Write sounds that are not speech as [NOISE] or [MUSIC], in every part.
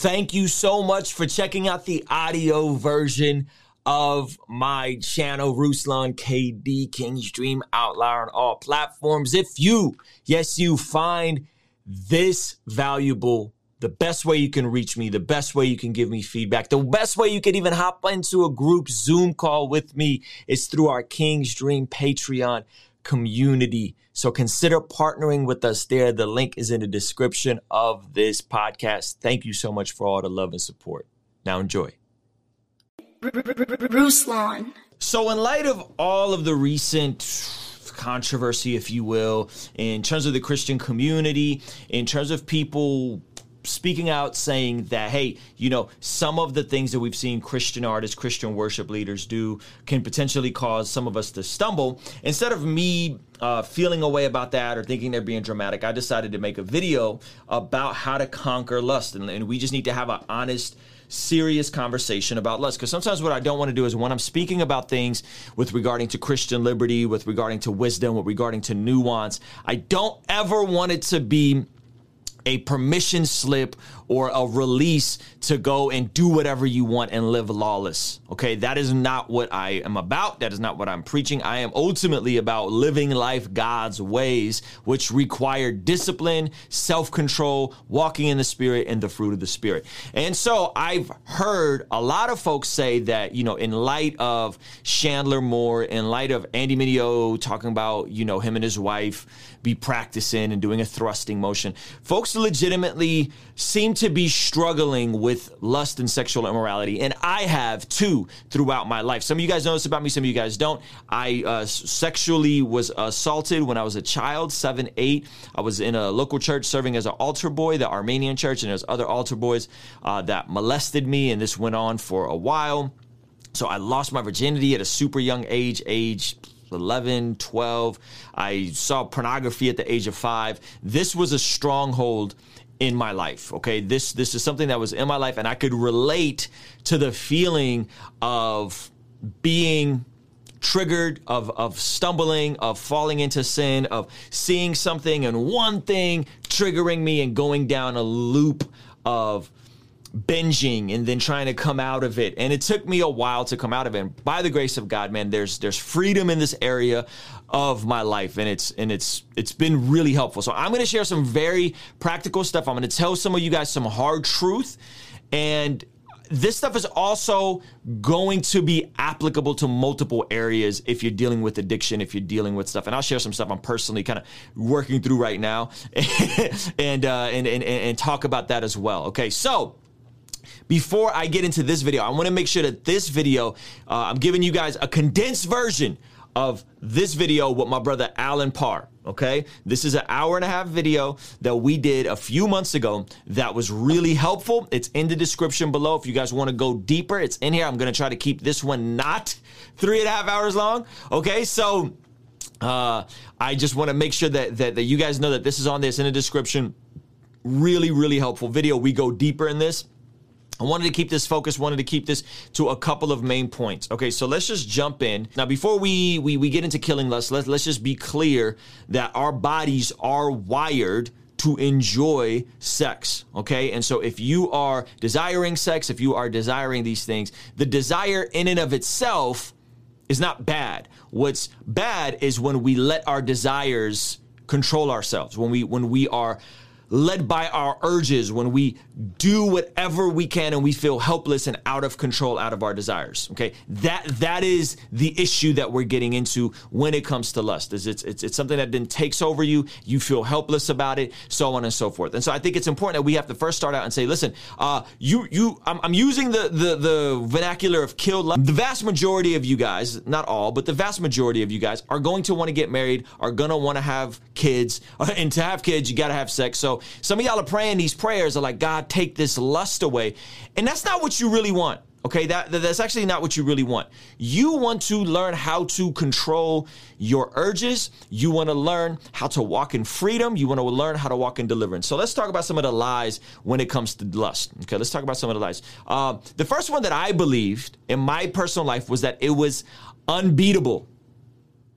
Thank you so much for checking out the audio version of my channel, Ruslan KD King's Dream Outlier on all platforms. If you, yes, you find this valuable, the best way you can reach me, the best way you can give me feedback, the best way you can even hop into a group Zoom call with me is through our King's Dream Patreon community. So consider partnering with us there. The link is in the description of this podcast. Thank you so much for all the love and support. Now enjoy. Ruslan. So, in light of all of the recent controversy, if you will, in terms of the Christian community, in terms of people speaking out saying that, hey, you know, some of the things that we've seen Christian artists, Christian worship leaders do can potentially cause some of us to stumble. Instead of me uh, feeling a way about that or thinking they're being dramatic, I decided to make a video about how to conquer lust. And, and we just need to have an honest, serious conversation about lust. Because sometimes what I don't want to do is when I'm speaking about things with regarding to Christian liberty, with regarding to wisdom, with regarding to nuance, I don't ever want it to be a permission slip or a release to go and do whatever you want and live lawless. Okay, that is not what I am about. That is not what I'm preaching. I am ultimately about living life God's ways, which require discipline, self control, walking in the Spirit, and the fruit of the Spirit. And so I've heard a lot of folks say that, you know, in light of Chandler Moore, in light of Andy Mineo talking about, you know, him and his wife be practicing and doing a thrusting motion, folks legitimately seem to be struggling with lust and sexual immorality. And I have too throughout my life. Some of you guys know this about me, some of you guys don't. I uh, sexually was assaulted when I was a child, seven, eight. I was in a local church serving as an altar boy, the Armenian church, and there's other altar boys uh, that molested me. And this went on for a while. So I lost my virginity at a super young age, age 11, 12. I saw pornography at the age of five. This was a stronghold in my life. Okay. This, this is something that was in my life and I could relate to the feeling of being triggered of of stumbling of falling into sin of seeing something and one thing triggering me and going down a loop of binging and then trying to come out of it and it took me a while to come out of it and by the grace of god man there's there's freedom in this area of my life and it's and it's it's been really helpful so i'm going to share some very practical stuff i'm going to tell some of you guys some hard truth and this stuff is also going to be applicable to multiple areas if you're dealing with addiction, if you're dealing with stuff. And I'll share some stuff I'm personally kind of working through right now [LAUGHS] and, uh, and, and, and talk about that as well. Okay, so before I get into this video, I want to make sure that this video, uh, I'm giving you guys a condensed version of this video with my brother Allen Parr. Okay, this is an hour and a half video that we did a few months ago that was really helpful. It's in the description below. If you guys want to go deeper, it's in here. I'm to try to keep this one not three and a half hours long. Okay, so uh, I just want to make sure that, that that you guys know that this is on this in the description. Really, really helpful video. We go deeper in this. I wanted to keep this focused, wanted to keep this to a couple of main points. Okay, so let's just jump in. Now, before we we, we get into killing lust, let's, let's just be clear that our bodies are wired to enjoy sex. Okay, and so if you are desiring sex, if you are desiring these things, the desire in and of itself is not bad. What's bad is when we let our desires control ourselves, when we when we are led by our urges, when we do whatever we can and we feel helpless and out of control out of our desires. Okay. That that is the issue that we're getting into when it comes to lust. Is it's, it's it's something that then takes over you, you feel helpless about it, so on and so forth. And so I think it's important that we have to first start out and say, listen, uh, you you I'm, I'm using the, the the vernacular of killed lust. The vast majority of you guys, not all, but the vast majority of you guys are going to want to get married, are gonna want to have kids, [LAUGHS] and to have kids, you gotta have sex. So So some of y'all are praying these prayers are like, God, take this lust away. And that's not what you really want. Okay, that, that's actually not what you really want. You want to learn how to control your urges. You want to learn how to walk in freedom. You want to learn how to walk in deliverance. So let's talk about some of the lies when it comes to lust. Okay, let's talk about some of the lies. Uh, the first one that I believed in my personal life was that it was unbeatable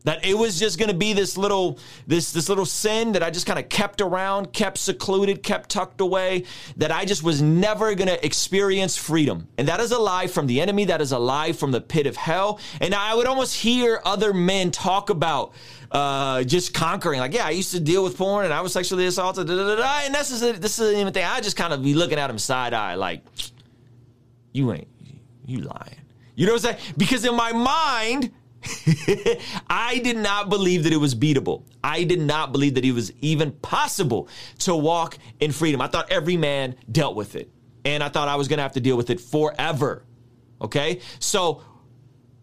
that it was just going to be this little this this little sin that I just kind of kept around, kept secluded, kept tucked away, that I just was never going to experience freedom. And that is a lie from the enemy, that is a lie from the pit of hell. And I would almost hear other men talk about uh, just conquering. Like, yeah, I used to deal with porn and I was sexually assaulted, da, da, da, and this is a, this is even thing. I just kind of be looking at him side eye, like, you ain't you lying. You know what I'm saying? Because in my mind, [LAUGHS] I did not believe that it was beatable. I did not believe that it was even possible to walk in freedom. I thought every man dealt with it. And I thought I was going to have to deal with it forever. Okay? So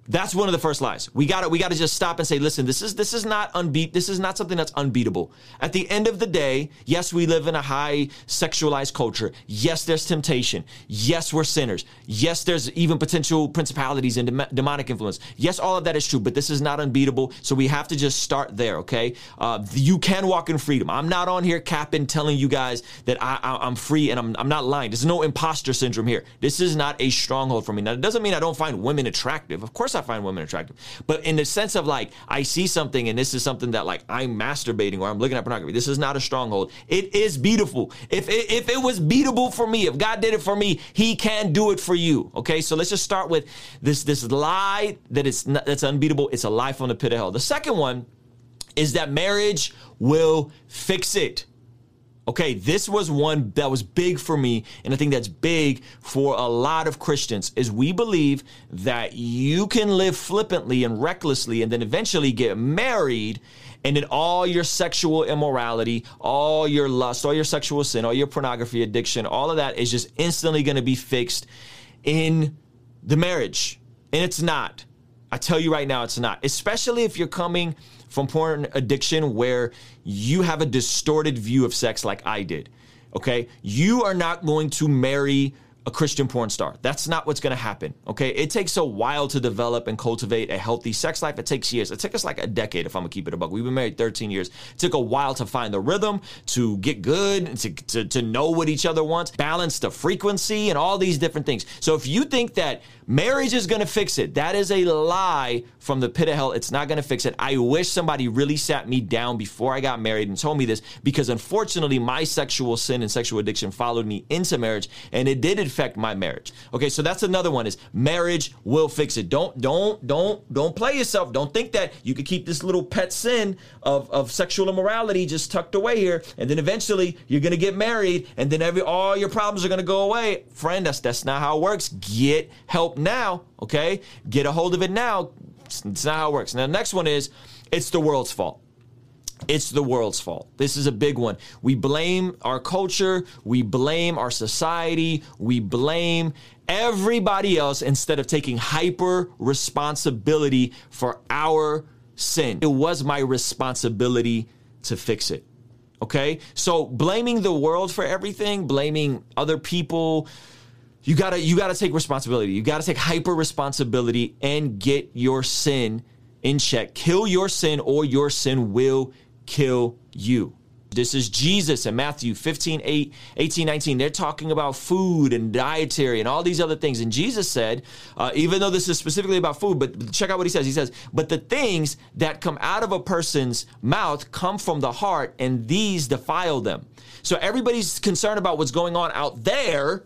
that's one of the first lies. We got to we got to just stop and say, listen, this is this is not unbeat. This is not something that's unbeatable. At the end of the day, yes, we live in a high sexualized culture. Yes, there's temptation. Yes, we're sinners. Yes, there's even potential principalities and dem- demonic influence. Yes, all of that is true, but this is not unbeatable. So we have to just start there. Okay, uh, you can walk in freedom. I'm not on here capping, telling you guys that I, I, I'm free and I'm I'm not lying. There's no imposter syndrome here. This is not a stronghold for me. Now, it doesn't mean I don't find women attractive. Of course. I find women attractive. But in the sense of like, I see something and this is something that like I'm masturbating or I'm looking at pornography. This is not a stronghold. It is beautiful. If it, if it was beatable for me, if God did it for me, He can do it for you. Okay, so let's just start with this this lie that it's not, that's unbeatable. It's a lie from the pit of hell. The second one is that marriage will fix it. Okay, this was one that was big for me, and I think that's big for a lot of Christians. Is we believe that you can live flippantly and recklessly, and then eventually get married, and then all your sexual immorality, all your lust, all your sexual sin, all your pornography addiction, all of that is just instantly going to be fixed in the marriage, and it's not. I tell you right now, it's not. Especially if you're coming from porn addiction where you have a distorted view of sex like I did. Okay? You are not going to marry a Christian porn star. That's not what's going to happen. Okay. It takes a while to develop and cultivate a healthy sex life. It takes years. It took us like a decade, if I'm going to keep it a buck. We've been married 13 years. It took a while to find the rhythm, to get good, to, to, to know what each other wants, balance the frequency, and all these different things. So if you think that marriage is going to fix it, that is a lie from the pit of hell. It's not going to fix it. I wish somebody really sat me down before I got married and told me this because unfortunately, my sexual sin and sexual addiction followed me into marriage and it did affect my marriage. Okay, so that's another one is marriage will fix it. Don't, don't, don't, don't play yourself. Don't think that you could keep this little pet sin of, of sexual immorality just tucked away here and then eventually you're going to get married and then every all your problems are going to go away. Friend, that's that's not how it works. Get help now, okay? Get a hold of it now it's not how it works. Now, the next one is it's the world's fault. It's the world's fault. This is a big one. We blame our culture, we blame our society, we blame everybody else instead of taking hyper responsibility for our sin. It was my responsibility to fix it. Okay? So blaming the world for everything, blaming other people, you gotta you gotta take responsibility. You gotta take hyper responsibility and get your sin in check. Kill your sin, or your sin will kill you. This is Jesus in Matthew 15, 8, 18, 19. They're talking about food and dietary and all these other things. And Jesus said, uh, even though this is specifically about food, but check out what he says. He says, But the things that come out of a person's mouth come from the heart, and these defile them. So everybody's concerned about what's going on out there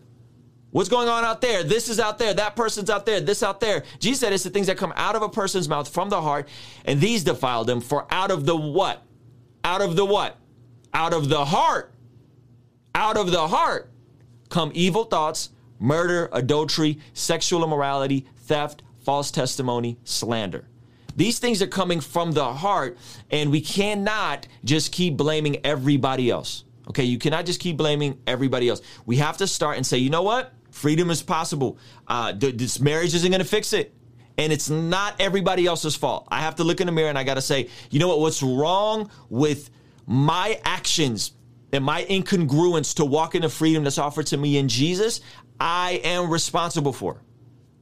What's going on out there? This is out there. That person's out there. This out there. Jesus said it's the things that come out of a person's mouth from the heart, and these defile them. For out of the what? Out of the what? Out of the heart. Out of the heart come evil thoughts, murder, adultery, sexual immorality, theft, false testimony, slander. These things are coming from the heart, and we cannot just keep blaming everybody else. Okay, you cannot just keep blaming everybody else. We have to start and say, you know what? Freedom is possible. Uh, this marriage isn't going to fix it. And it's not everybody else's fault. I have to look in the mirror and I got to say, you know what? What's wrong with my actions and my incongruence to walk in the freedom that's offered to me in Jesus, I am responsible for.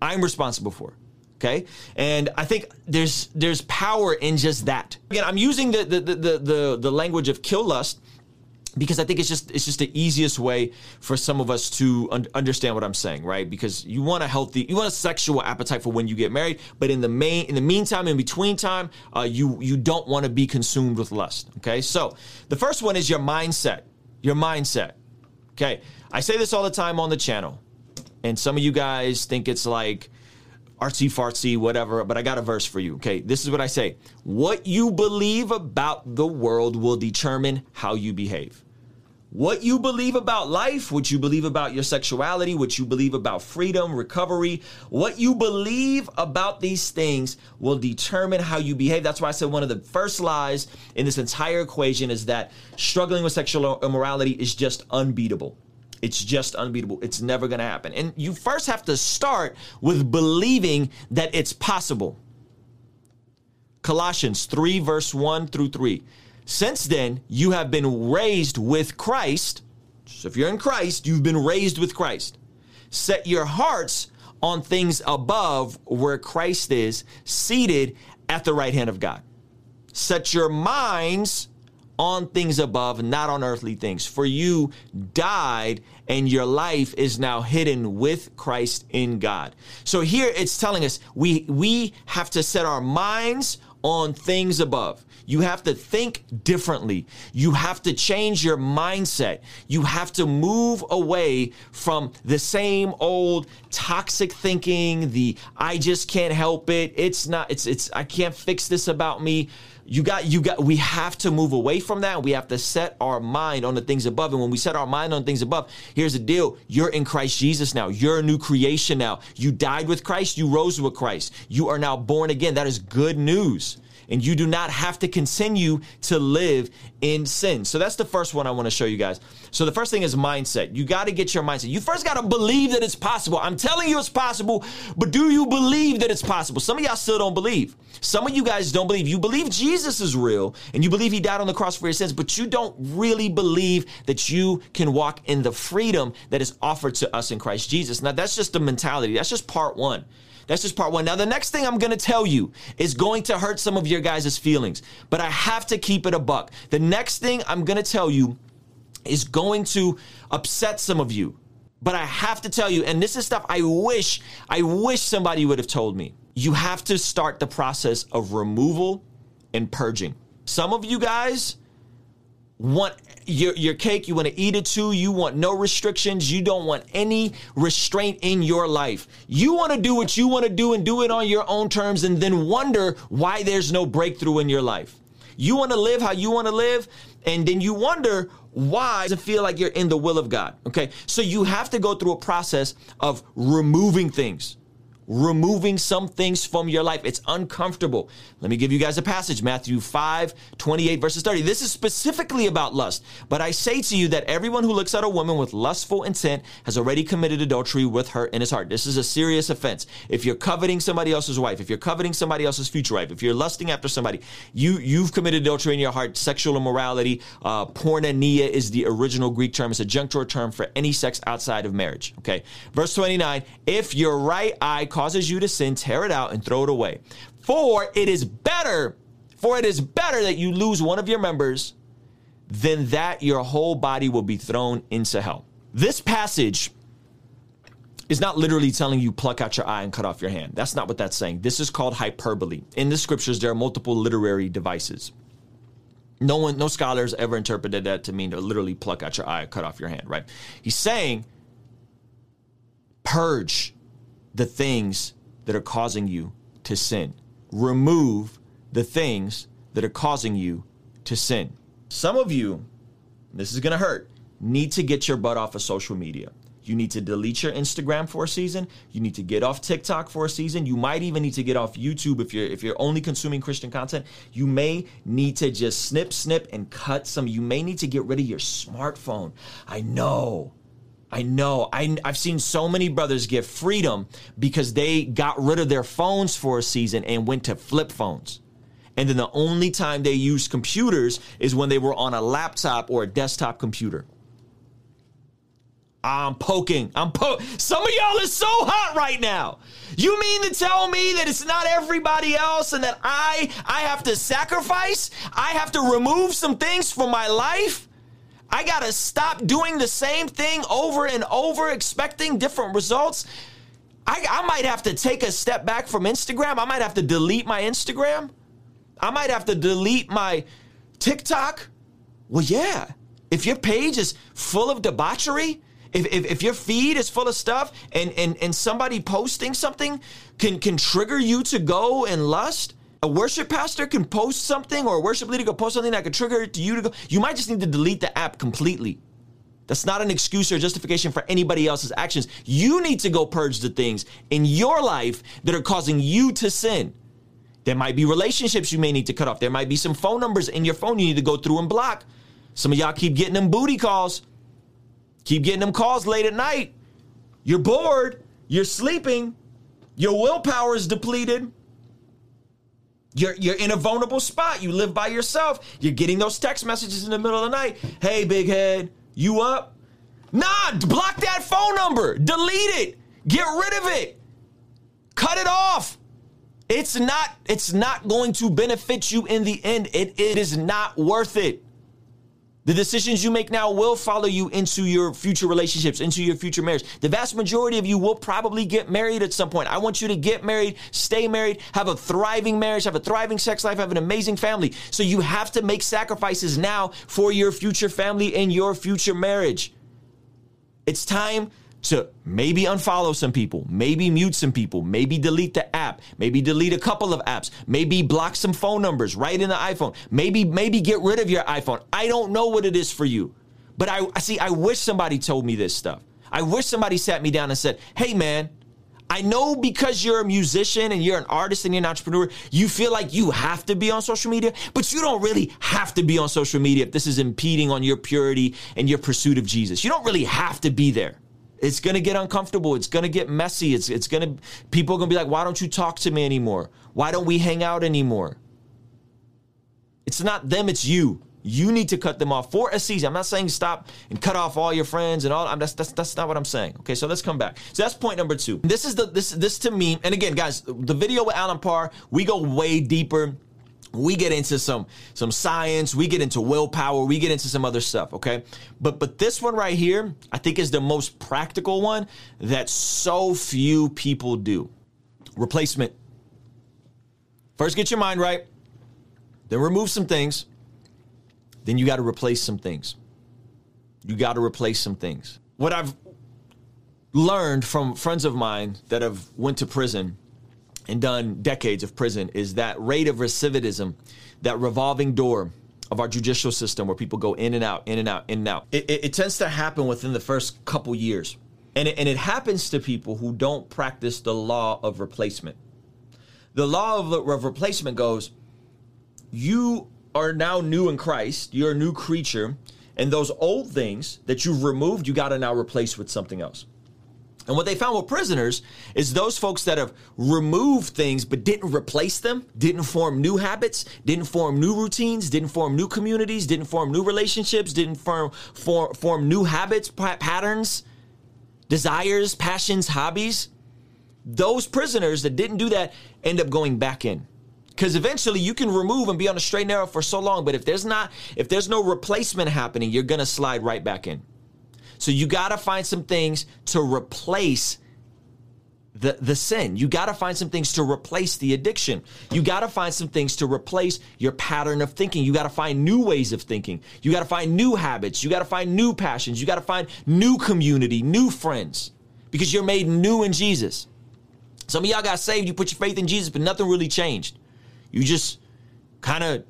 I'm responsible for. Okay. And I think there's there's power in just that. Again, I'm using the the the the, the language of kill lust because I think it's just it's just the easiest way for some of us to un- understand what I'm saying, right? Because you want a healthy, you want a sexual appetite for when you get married, but in the main, in the meantime, in between time, uh, you you don't want to be consumed with lust. Okay, so the first one is your mindset. Your mindset. Okay, I say this all the time on the channel, and some of you guys think it's like artsy fartsy, whatever, but I got a verse for you. Okay, this is what I say What you believe about the world will determine how you behave. What you believe about life, what you believe about your sexuality, what you believe about freedom, recovery, what you believe about these things will determine how you behave. That's why I said one of the first lies in this entire equation is that struggling with sexual immorality is just unbeatable. It's just unbeatable. It's never going to happen. And you first have to start with believing that it's possible. Colossians 3, verse 1 through 3. Since then, you have been raised with Christ. So if you're in Christ, you've been raised with Christ. Set your hearts on things above where Christ is, seated at the right hand of God. Set your minds on things above, not on earthly things. For you died, and your life is now hidden with Christ in God. So here it's telling us we we have to set our minds on things above. You have to think differently. You have to change your mindset. You have to move away from the same old toxic thinking, the I just can't help it. It's not it's it's I can't fix this about me you got you got we have to move away from that. We have to set our mind on the things above. And when we set our mind on things above here's the deal. You're in christ jesus now. You're a new creation now. You died with christ. You rose with christ. You are now born again. That is good news and you do not have to continue to live in sin. So that's the first one I want to show you guys. So the first thing is mindset. You got to get your mindset. You first got to believe that it's possible. I'm telling you it's possible, but do you believe that it's possible? Some of y'all still don't believe. Some of you guys don't believe. You believe Jesus is real and you believe he died on the cross for your sins, but you don't really believe that you can walk in the freedom that is offered to us in Christ Jesus. Now that's just the mentality. That's just part 1. That's just part one. Now, the next thing I'm going to tell you is going to hurt some of your guys' feelings, but I have to keep it a buck. The next thing I'm going to tell you is going to upset some of you, but I have to tell you, and this is stuff I wish, I wish somebody would have told me. You have to start the process of removal and purging. Some of you guys, want your, your cake, you want to eat it too. You want no restrictions. You don't want any restraint in your life. You want to do what you want to do and do it on your own terms and then wonder why there's no breakthrough in your life. You want to live how you want to live, and then you wonder why does it feel like you're in the will of God? Okay, so you have to go through a process of removing things removing some things from your life. It's uncomfortable. Let me give you guys a passage Matthew 5 28 verses 30. This is specifically about lust. But I say to you that everyone who looks at a woman with lustful intent has already committed adultery with her in his heart. This is a serious offense. If you're coveting somebody else's wife, if you're coveting somebody else's future wife, if you're lusting after somebody, you, you've committed adultery in your heart. Sexual immorality, uh, porneia is the original Greek term. It's a junctural term for any sex outside of marriage. Okay. Verse 29 If your right eye causes you to sin, tear it out and throw it away. For it is better, for it is better that you lose one of your members than that your whole body will be thrown into hell. This passage is not literally telling you pluck out your eye and cut off your hand. That's not what that's saying. This is called hyperbole. In the scriptures, there are multiple literary devices. No one, no scholars ever interpreted that to mean to literally pluck out your eye, cut off your hand, right? He's saying purge the things that are causing you to sin. Remove the things that are causing you to sin. Some of you, this is gonna hurt, need to get your butt off of social media. You need to delete your Instagram for a season. You need to get off TikTok for a season. You might even need to get off YouTube if you're if you're only consuming Christian content. You may need to just snip, snip, and cut some. You may need to get rid of your smartphone. I know. I know. I, have seen so many brothers get freedom because they got rid of their phones for a season and went to flip phones. And then the only time they used computers is when they were on a laptop or a desktop computer. I'm poking. I'm po. Some of y'all is so hot right now. You mean to tell me that it's not everybody else and that I I have to sacrifice? I have to remove some things from my life? I got to stop doing the same thing over and over expecting different results? I, I might have to take a step back from Instagram. I might have to delete my Instagram. I might have to delete my TikTok. Well, yeah. If your page is full of debauchery, if, if, if, your feed is full of stuff and, and, and somebody posting something can, can trigger you to go and lust, a worship pastor can post something or a worship leader can post something that could trigger to you to go, you might just need to delete the app completely. That's not an excuse or justification for anybody else's actions. You need to go purge the things in your life that are causing you to sin. There might be relationships you may need to cut off. There might be some phone numbers in your phone you need to go through and block. Some of y'all keep getting them booty calls. Keep getting them calls late at night. You're bored. You're sleeping. Your willpower is depleted. You're, you're in a vulnerable spot. You live by yourself. You're getting those text messages in the middle of the night. Hey, big head, you up? Nah, block that phone number. Delete it. Get rid of it. Cut it off. It's not it's not going to benefit you in the end. It, it is not worth it. The decisions you make now will follow you into your future relationships, into your future marriage. The vast majority of you will probably get married at some point. I want you to get married, stay married, have a thriving marriage, have a thriving sex life, have an amazing family. So you have to make sacrifices now for your future family and your future marriage. It's time to maybe unfollow some people, maybe mute some people, maybe delete the app, maybe delete a couple of apps, maybe block some phone numbers right in the iPhone, maybe maybe get rid of your iPhone. I don't know what it is for you. But I, I see I wish somebody told me this stuff. I wish somebody sat me down and said, "Hey man, I know because you're a musician and you're an artist and you're an entrepreneur, you feel like you have to be on social media, but you don't really have to be on social media if this is impeding on your purity and your pursuit of Jesus. You don't really have to be there. It's gonna get uncomfortable. It's gonna get messy. It's it's gonna people are gonna be like, why don't you talk to me anymore? Why don't we hang out anymore? It's not them, it's you. You need to cut them off for a season. I'm not saying stop and cut off all your friends and all. I'm, that's, that's that's not what I'm saying. Okay, so let's come back. So that's point number two. This is the this this to me. And again, guys, the video with Allen Parr, we go way deeper we get into some some science we get into willpower we get into some other stuff okay? But but this one right here i think is the most practical one that so few people do. Replacement. First get your mind right. Then remove some things. Then you got to replace some things. You got to replace some things. What i've learned from friends of mine that have went to prison and done decades of prison is that rate of recidivism, that revolving door of our judicial system where people go in and out, in and out, in and out. It, it, it tends to happen within the first couple years. And it, and it happens to people who don't practice the law of replacement. The law of, of replacement goes, you are now new in Christ, you're a new creature, and those old things that you've removed, you got to now replace with something else. And what they found with prisoners is those folks that have removed things but didn't replace them, didn't form new habits, didn't form new routines, didn't form new communities, didn't form new relationships, didn't form form, form new habits, patterns, desires, passions, hobbies. Those prisoners that didn't do that end up going back in. Because eventually you can remove and be on a straight and narrow for so long, but if there's not, if there's no replacement happening, you're gonna slide right back in. So you got to find some things to replace the, the sin. You got to find some things to replace the addiction. You got to find some things to replace your pattern of thinking. You got to find new ways of thinking. You got to find new habits. You got to find new passions. You got to find new community, new friends because you're made new in Jesus. Some of y'all got saved, you put your faith in Jesus, but nothing really changed. You just kind of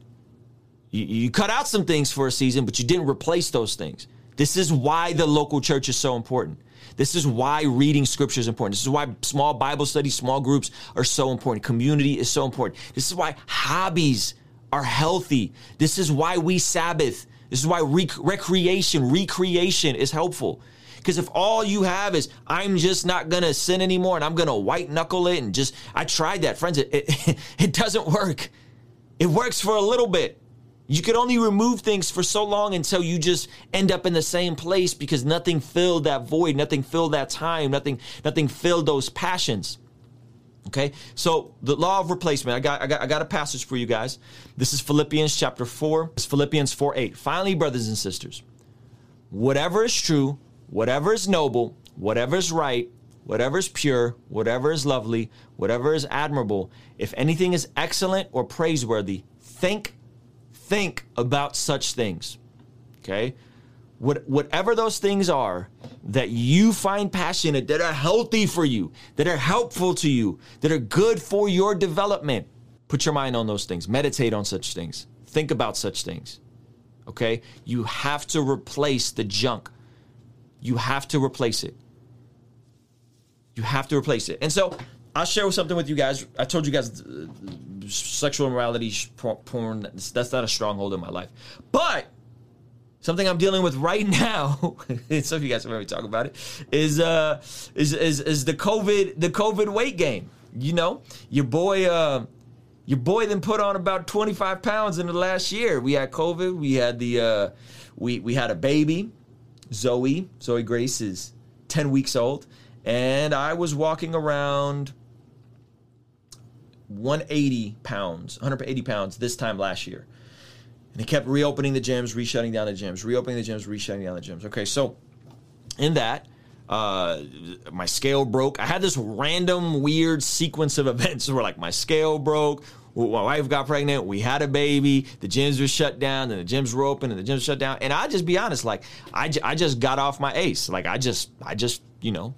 you, you cut out some things for a season, but you didn't replace those things. This is why the local church is so important. This is why reading scripture is important. This is why small Bible studies, small groups are so important. Community is so important. This is why hobbies are healthy. This is why we Sabbath. This is why rec- recreation, recreation is helpful. Because if all you have is, I'm just not going to sin anymore and I'm going to white knuckle it and just, I tried that, friends, it, it, [LAUGHS] it doesn't work. It works for a little bit. You could only remove things for so long until you just end up in the same place because nothing filled that void, nothing filled that time, nothing, nothing filled those passions. Okay, so the law of replacement. I got, I got, I got a passage for you guys. This is Philippians chapter four. It's Philippians four eight. Finally, brothers and sisters, whatever is true, whatever is noble, whatever is right, whatever is pure, whatever is lovely, whatever is admirable, if anything is excellent or praiseworthy, think, think about such things. Okay, what, whatever those things are that you find passionate, that are healthy for you, that are helpful to you, that are good for your development, put your mind on those things. Meditate on such things. Think about such things. Okay? You have to replace the junk. You have to replace it. You have to replace it. And so I'll share something with you guys. I told you guys uh, sexual immorality, porn, that's not a stronghold in my life. But something I'm dealing with right [LAUGHS] now. [LAUGHS] some of you guys have heard me talk about it. Is uh is is is the COVID the COVID weight gain. You know, your boy uh your boy then put on about 25 pounds in the last year. We had COVID. We had the uh we we had a baby, Zoe. Zoe Grace is 10 weeks old, and I was walking around 180 pounds, 180 pounds this time last year. And he kept reopening the gyms, reshutting down the gyms, reopening the gyms, reshutting down the gyms. Okay, so in that, uh, my scale broke. I had this random weird sequence of [LAUGHS] events where like my scale broke. My wife got pregnant. We had a baby. The gyms were shut down, and the gyms were open, and the gyms shut down. And I just be honest, like I, j- I just got off my ace. Like I just, I just, you know,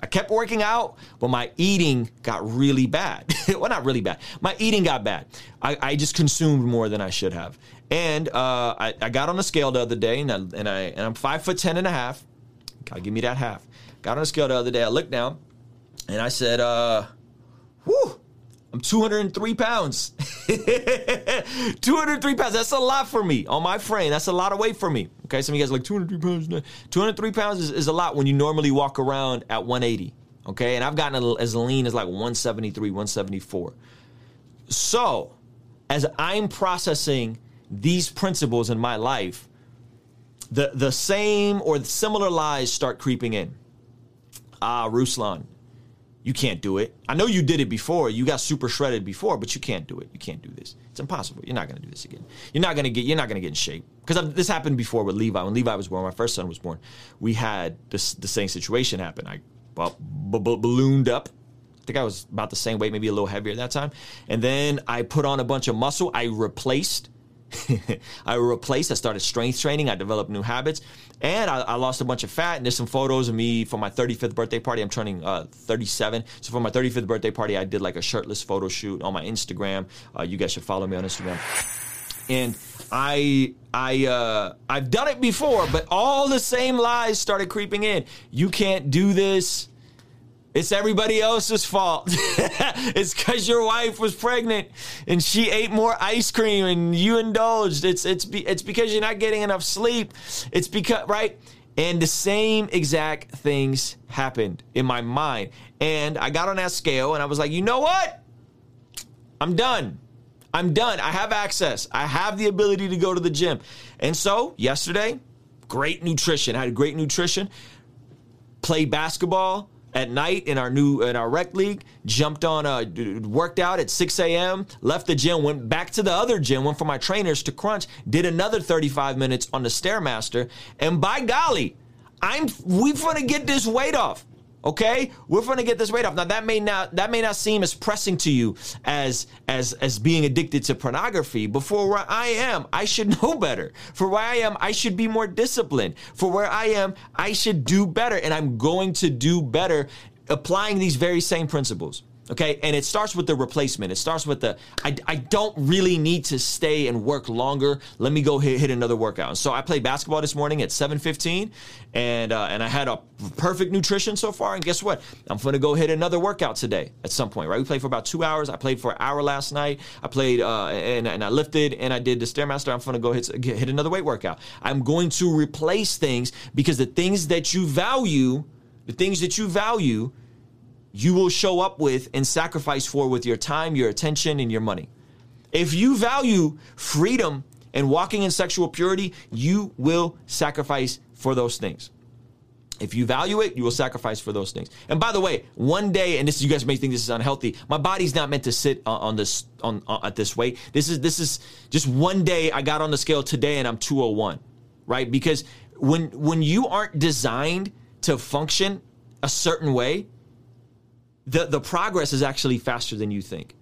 I kept working out, but my eating got really bad. [LAUGHS] well, not really bad. My eating got bad. I, I just consumed more than I should have. And uh, I, I, got on the scale the other day, and, I, and, I, and I'm five foot ten and a half. Gotta give me that half. Got on the scale the other day. I looked down, and I said, uh, "Whew, I'm 203 pounds. [LAUGHS] 203 pounds. That's a lot for me on my frame. That's a lot of weight for me. Okay, some of you guys like 203 pounds. 203 pounds is, is a lot when you normally walk around at 180. Okay, and I've gotten as lean as like 173, 174. So, as I'm processing these principles in my life, the, the same or similar lies start creeping in. Ah, Ruslan, you can't do it. I know you did it before. You got super shredded before, but you can't do it. You can't do this. It's impossible. You're not going to do this again. You're not going to get. You're not going to get in shape because this happened before with Levi. When Levi was born, my first son was born. We had this the same situation happen. I ballooned up. I think I was about the same weight, maybe a little heavier at that time. And then I put on a bunch of muscle. I replaced [LAUGHS] I replaced. I started strength training. I developed new habits, and I, I, lost a bunch of fat. And there's some photos of me for my 35th birthday party. I'm turning uh, 37, so for my 35th birthday party, I did like a shirtless photo shoot on my Instagram. Uh, you guys should follow me on Instagram. And I I uh, I've done it before, but all the same lies started creeping in. You can't do this. It's everybody else's fault. [LAUGHS] it's because your wife was pregnant and she ate more ice cream and you indulged. It's it's be, it's because you're not getting enough sleep. It's because right. And the same exact things happened in my mind. And I got on that scale and I was like, you know what? I'm done. I'm done. I have access. I have the ability to go to the gym. And so yesterday, great nutrition. I had great nutrition. Played basketball at night in our new in our rec league. Jumped on uh, a worked out at 6 a.m. Left the gym, went back to the other gym, went for my trainers to crunch. Did another 35 minutes on the stairmaster, and by golly, I'm we're gonna get this weight off. Okay, we're going to get this weight off. Now that may not that may not seem as pressing to you as as as being addicted to pornography, but for where I am, I should [LAUGHS] know better. For where I am, I should be more disciplined. For where I am, I should do better, and I'm going to do better applying these very same principles. Okay, and it starts with the replacement. It starts with the I, I don't really need to stay and work longer. Let me go hit, hit another workout. So I played basketball this morning at 7:15, and uh, and I had a perfect nutrition so far. And guess what? I'm gonna go hit another workout today at some point. Right? We played for about two hours. I played for an hour last night. I played uh, and and I lifted and I did the stairmaster. I'm gonna go hit hit another weight workout. I'm going to replace things because the things that you value, the things that you value you will show up with and sacrifice for with your time, your attention, and your money. If you value freedom and walking in sexual purity, you will sacrifice for those things. If you value it, you will sacrifice for those things. And by the way, one day, and this you guys may think this is unhealthy. My body's not meant to sit on, on this on, on, at this weight. This is this is just one day. I got on the scale today, and I'm 201, right? Because when when you aren't designed to function a certain way, the the progress is actually faster than you think.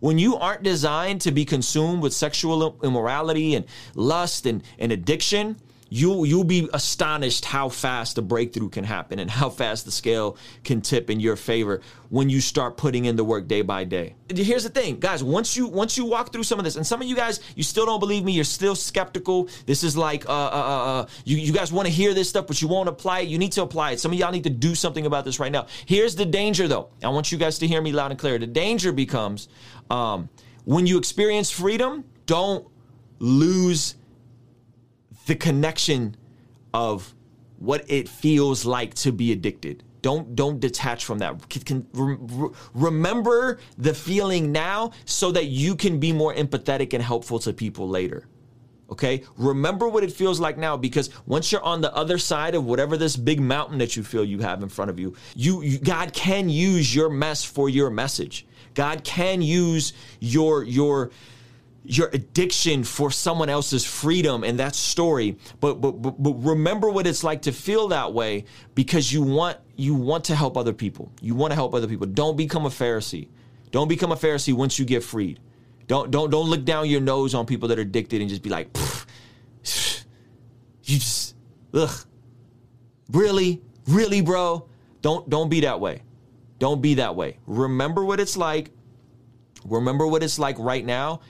When you aren't designed to be consumed with sexual immorality and lust and, and addiction, you'll you'll be astonished how fast the breakthrough can happen and how fast the scale can tip in your favor when you start putting in the work day by day. Here's the thing, guys, once you once you walk through some of this and some of you guys you still don't believe me, you're still skeptical. This is like uh uh uh, uh you you guys want to hear this stuff but you won't apply it. You need to apply it. Some of y'all need to do something about this right now. Here's the danger though. I want you guys to hear me loud and clear. The danger becomes um when you experience freedom, don't lose the connection of what it feels like to be addicted. Don't don't detach from that. Can, re, remember the feeling now so that you can be more empathetic and helpful to people later. Okay? Remember what it feels like now because once you're on the other side of whatever this big mountain that you feel you have in front of you, you, you God can use your mess for your message. God can use your your your addiction for someone else's freedom and that story. But, but but remember what it's like to feel that way because you want you want to help other people. You want to help other people. Don't become a pharisee. Don't become a pharisee once you get freed. Don't don't don't look down your nose on people that are addicted and just be like [SIGHS] you just ugh. Really? Really bro? Don't don't be that way. Don't be that way. Remember what it's like. Remember what it's like right now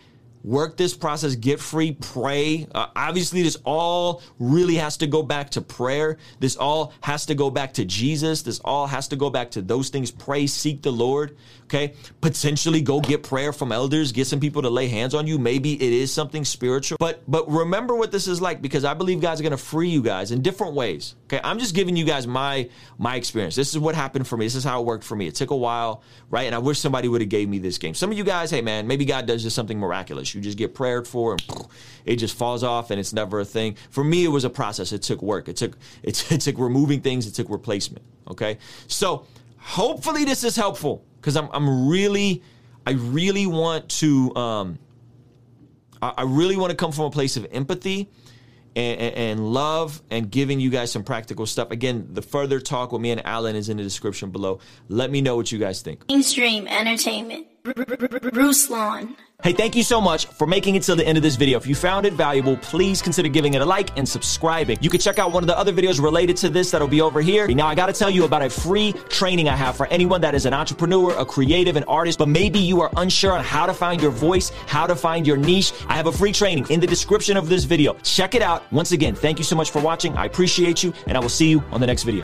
work this process, get free, pray. Uh, obviously, this all really has to go back to prayer. This all has to go back to Jesus. This all has to go back to those things. Pray, seek the Lord. Okay. Potentially go get prayer from elders, get some people to lay hands on you. Maybe it is something spiritual. But but remember what this is like because I believe God's gonna free you guys in different ways. Okay. I'm just giving you guys my my experience. This is what happened for me. This is how it worked for me. It took a while, right? And I wish somebody would have gave me this game. Some of you guys, hey man, maybe God does just something miraculous. You just get prayed for and it just falls off and it's never a thing. For me, it was a process. It took work. It took [LAUGHS] it, it took removing things. It took replacement. Okay. So hopefully this is helpful because I'm, I'm really, I really want to, um, I, I really want to come from a place of empathy and, and, love and giving you guys some practical stuff. Again, the further talk with me and Allen is in the description below. Let me know what you guys think. Mainstream Entertainment. Ruslan. Hey, thank you so much for making it till the end of this video. If you found it valuable, please consider giving it a like and subscribing. You can check out one of the other videos related to this that'll be over here. Now, I gotta tell you about a free training I have for anyone that is an entrepreneur, a creative, an artist, but maybe you are unsure on how to find your voice, how to find your niche. I have a free training in the description of this video. Check it out. Once again, thank you so much for watching. I appreciate you, and I will see you on the next video.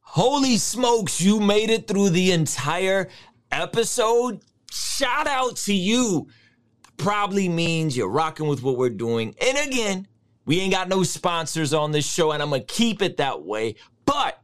Holy smokes, you made it through the entire episode? Shout out to you probably means you're rocking with what we're doing. And again, we ain't got no sponsors on this show, and I'm gonna keep it that way. But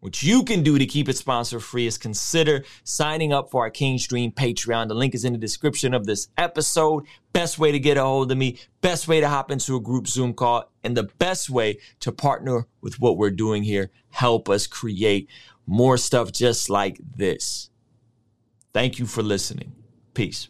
what you can do to keep it sponsor free is consider signing up for our King's Dream Patreon. The link is in the description of this episode. Best way to get a hold of me, best way to hop into a group Zoom call, and the best way to partner with what we're doing here. Help us create more stuff just like this. Thank you for listening. Peace.